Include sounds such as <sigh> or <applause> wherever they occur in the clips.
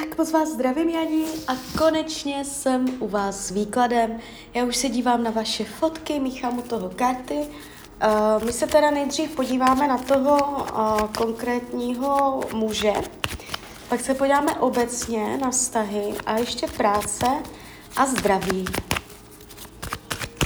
Tak moc vás zdravím, Janí, a konečně jsem u vás s výkladem. Já už se dívám na vaše fotky, míchám u toho karty. Uh, my se teda nejdřív podíváme na toho uh, konkrétního muže, pak se podíváme obecně na vztahy a ještě práce a zdraví.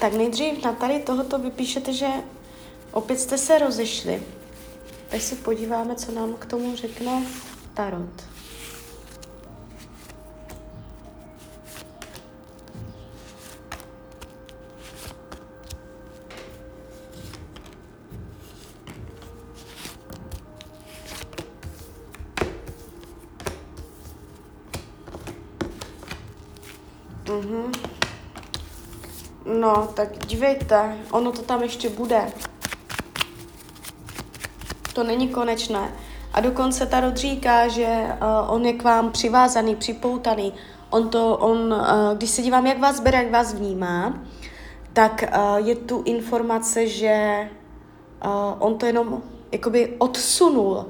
Tak nejdřív na tady tohoto vypíšete, že opět jste se rozešli. Tak se podíváme, co nám k tomu řekne Tarot. Mhm. No, tak dívejte, ono to tam ještě bude. To není konečné. A dokonce ta říká, že uh, on je k vám přivázaný, připoutaný. On to, on, uh, když se dívám, jak vás bere, jak vás vnímá, tak uh, je tu informace, že uh, on to jenom jakoby odsunul,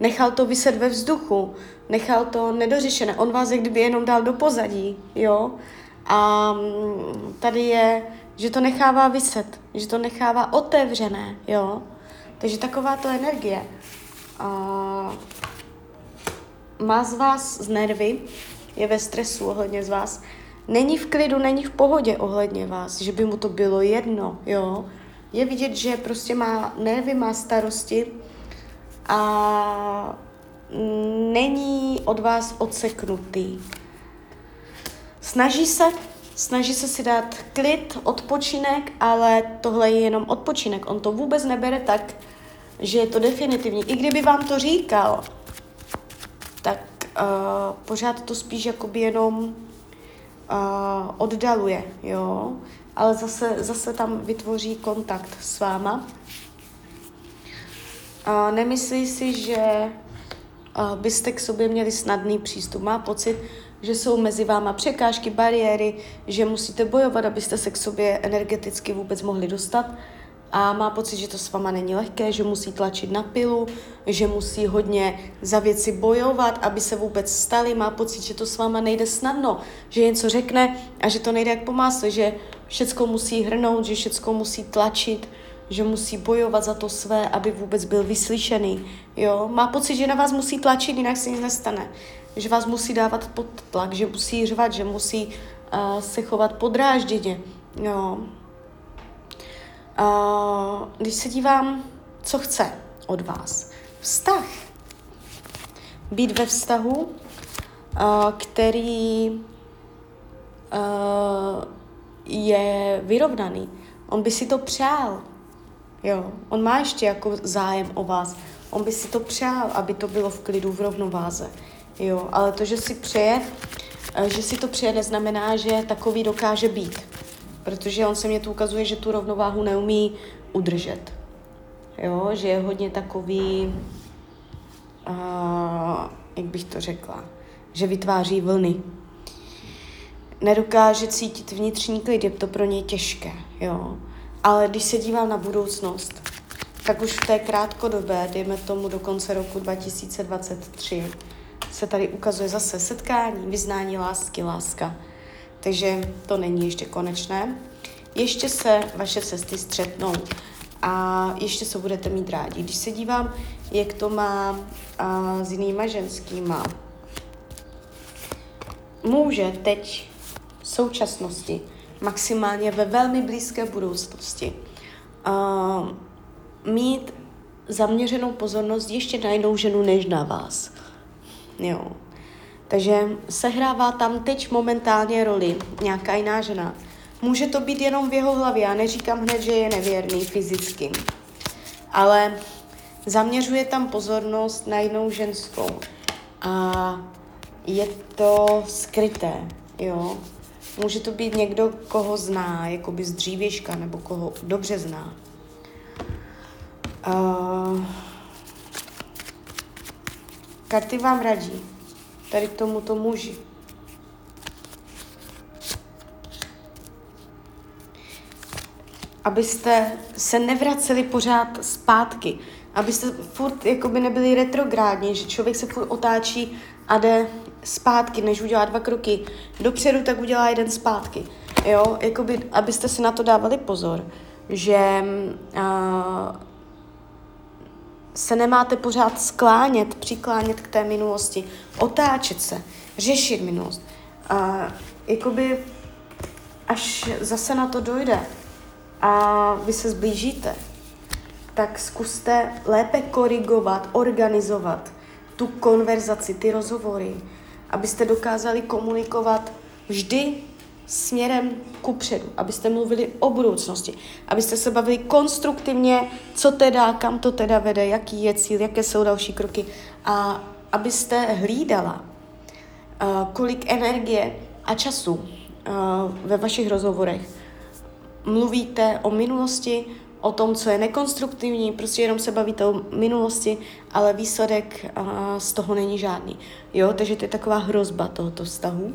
nechal to vyset ve vzduchu, nechal to nedořešené. On vás jak kdyby jenom dal do pozadí, jo. A mm, tady je, že to nechává vyset, že to nechává otevřené, jo. Takže taková to energie. Uh, má z vás z nervy, je ve stresu ohledně z vás, není v klidu, není v pohodě ohledně vás, že by mu to bylo jedno, jo. Je vidět, že prostě má nervy, má starosti a není od vás odseknutý. Snaží se, snaží se si dát klid, odpočinek, ale tohle je jenom odpočinek. On to vůbec nebere tak, že je to definitivní. I kdyby vám to říkal, tak uh, pořád to spíš jakoby jenom uh, oddaluje, jo. Ale zase, zase tam vytvoří kontakt s váma. Uh, nemyslí si, že byste k sobě měli snadný přístup. Má pocit, že jsou mezi váma překážky, bariéry, že musíte bojovat, abyste se k sobě energeticky vůbec mohli dostat? A má pocit, že to s váma není lehké, že musí tlačit na pilu, že musí hodně za věci bojovat, aby se vůbec stali, má pocit, že to s váma nejde snadno, že něco řekne a že to nejde jak po másle, že všecko musí hrnout, že všecko musí tlačit, že musí bojovat za to své, aby vůbec byl vyslyšený. Jo? Má pocit, že na vás musí tlačit, jinak se nic nestane. Že vás musí dávat pod tlak, že musí řvat, že musí uh, se chovat podrážděně. Jo? Uh, když se dívám, co chce od vás. Vztah. Být ve vztahu, uh, který uh, je vyrovnaný. On by si to přál. Jo, on má ještě jako zájem o vás. On by si to přál, aby to bylo v klidu, v rovnováze. Jo, ale to, že si přeje, že si to přeje, neznamená, že takový dokáže být protože on se mě tu ukazuje, že tu rovnováhu neumí udržet. Jo, že je hodně takový, uh, jak bych to řekla, že vytváří vlny. Nedokáže cítit vnitřní klid, je to pro něj těžké, jo. Ale když se dívám na budoucnost, tak už v té krátkodobé, dejme tomu do konce roku 2023, se tady ukazuje zase setkání, vyznání lásky, láska takže to není ještě konečné. Ještě se vaše cesty střetnou a ještě se budete mít rádi. Když se dívám, jak to má a, s jinýma ženskýma, může teď v současnosti, maximálně ve velmi blízké budoucnosti, a, mít zaměřenou pozornost ještě na jinou ženu než na vás. Jo. Takže sehrává tam teď momentálně roli nějaká jiná žena. Může to být jenom v jeho hlavě, já neříkám hned, že je nevěrný fyzicky, ale zaměřuje tam pozornost na jinou ženskou. A je to skryté, jo. Může to být někdo, koho zná, jakoby z dřívěžka, nebo koho dobře zná. Uh, karty vám radí tady k tomuto muži. Abyste se nevraceli pořád zpátky, abyste furt jakoby nebyli retrográdní, že člověk se furt otáčí a jde zpátky, než udělá dva kroky dopředu, tak udělá jeden zpátky. Jo, jakoby, abyste si na to dávali pozor, že uh, se nemáte pořád sklánět, přiklánět k té minulosti, otáčet se, řešit minulost. Uh, jakoby až zase na to dojde a vy se zblížíte, tak zkuste lépe korigovat, organizovat tu konverzaci, ty rozhovory, abyste dokázali komunikovat vždy směrem ku předu, abyste mluvili o budoucnosti, abyste se bavili konstruktivně, co teda, kam to teda vede, jaký je cíl, jaké jsou další kroky a abyste hlídala, uh, kolik energie a času uh, ve vašich rozhovorech mluvíte o minulosti, o tom, co je nekonstruktivní, prostě jenom se bavíte o minulosti, ale výsledek uh, z toho není žádný. Jo, takže to je taková hrozba tohoto vztahu.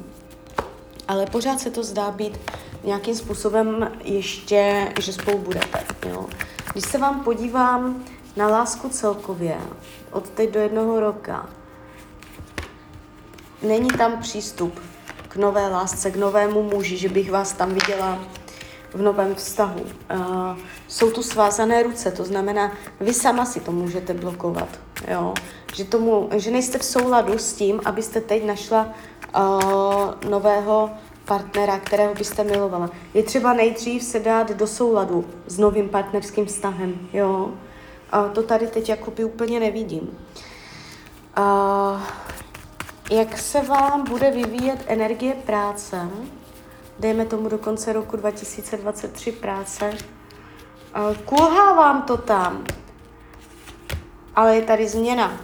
Ale pořád se to zdá být nějakým způsobem ještě, že spolu budete. Jo. Když se vám podívám na lásku celkově, od teď do jednoho roka, není tam přístup k nové lásce, k novému muži, že bych vás tam viděla v novém vztahu. Uh, jsou tu svázané ruce, to znamená, vy sama si to můžete blokovat. Jo? Že, tomu, že nejste v souladu s tím, abyste teď našla uh, nového partnera, kterého byste milovala. Je třeba nejdřív se dát do souladu s novým partnerským vztahem. Jo? Uh, to tady teď jakoby úplně nevidím. Uh, jak se vám bude vyvíjet energie práce? Dejme tomu do konce roku 2023 práce. Kulhá vám to tam, ale je tady změna.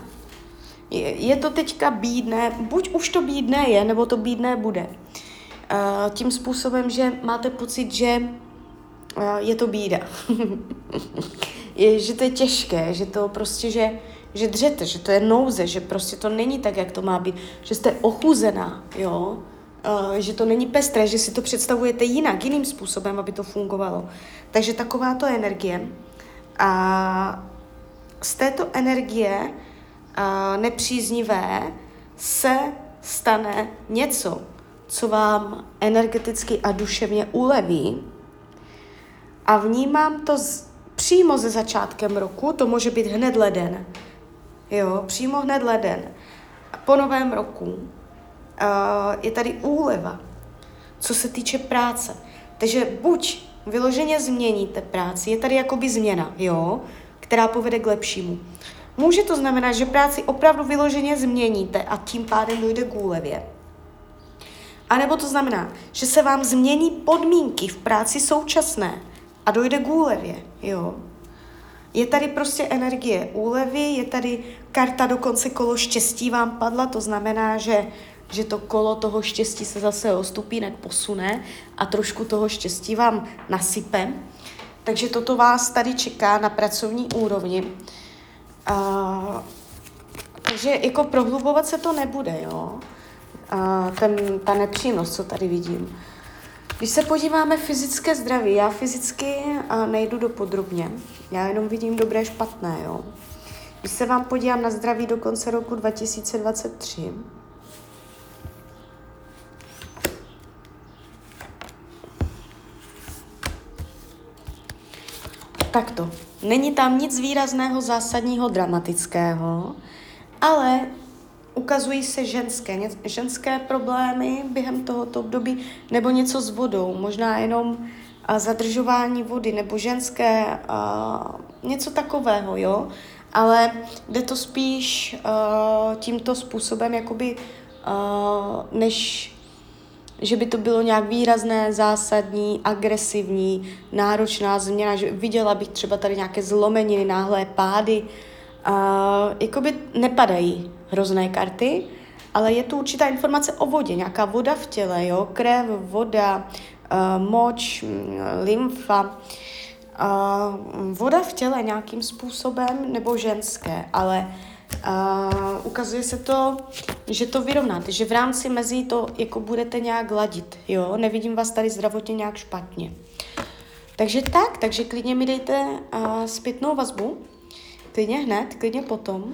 Je, to teďka bídné, buď už to bídné je, nebo to bídné bude. Tím způsobem, že máte pocit, že je to bída. <laughs> je, že to je těžké, že to prostě, že, že dřete, že to je nouze, že prostě to není tak, jak to má být, že jste ochuzená, jo, že to není pestré, že si to představujete jinak, jiným způsobem, aby to fungovalo. Takže takováto energie. A z této energie uh, nepříznivé se stane něco, co vám energeticky a duševně uleví. A vnímám to z, přímo ze začátkem roku, to může být hned leden. Jo, přímo hned leden. Po novém roku je tady úleva, co se týče práce. Takže buď vyloženě změníte práci, je tady jakoby změna, jo, která povede k lepšímu. Může to znamenat, že práci opravdu vyloženě změníte a tím pádem dojde k úlevě. A nebo to znamená, že se vám změní podmínky v práci současné a dojde k úlevě, jo. Je tady prostě energie úlevy, je tady karta dokonce kolo štěstí vám padla, to znamená, že že to kolo toho štěstí se zase o stupínek posune a trošku toho štěstí vám nasype. Takže toto vás tady čeká na pracovní úrovni. Uh, takže jako prohlubovat se to nebude, jo. Uh, ten, ta nepříjemnost, co tady vidím. Když se podíváme fyzické zdraví, já fyzicky nejdu do podrobně, já jenom vidím dobré, špatné, jo. Když se vám podívám na zdraví do konce roku 2023, takto. Není tam nic výrazného, zásadního, dramatického, ale ukazují se ženské, ženské problémy během tohoto období, nebo něco s vodou, možná jenom zadržování vody, nebo ženské, něco takového, jo. Ale jde to spíš tímto způsobem, jakoby, než že by to bylo nějak výrazné, zásadní, agresivní, náročná změna, že viděla bych třeba tady nějaké zlomeniny, náhlé pády. Uh, jakoby nepadají hrozné karty, ale je tu určitá informace o vodě, nějaká voda v těle, jo, krev, voda, uh, moč, lymfa, uh, voda v těle nějakým způsobem, nebo ženské, ale a ukazuje se to, že to vyrovnáte, že v rámci mezi to jako budete nějak ladit, jo, nevidím vás tady zdravotně nějak špatně. Takže tak, takže klidně mi dejte uh, zpětnou vazbu, klidně hned, klidně potom.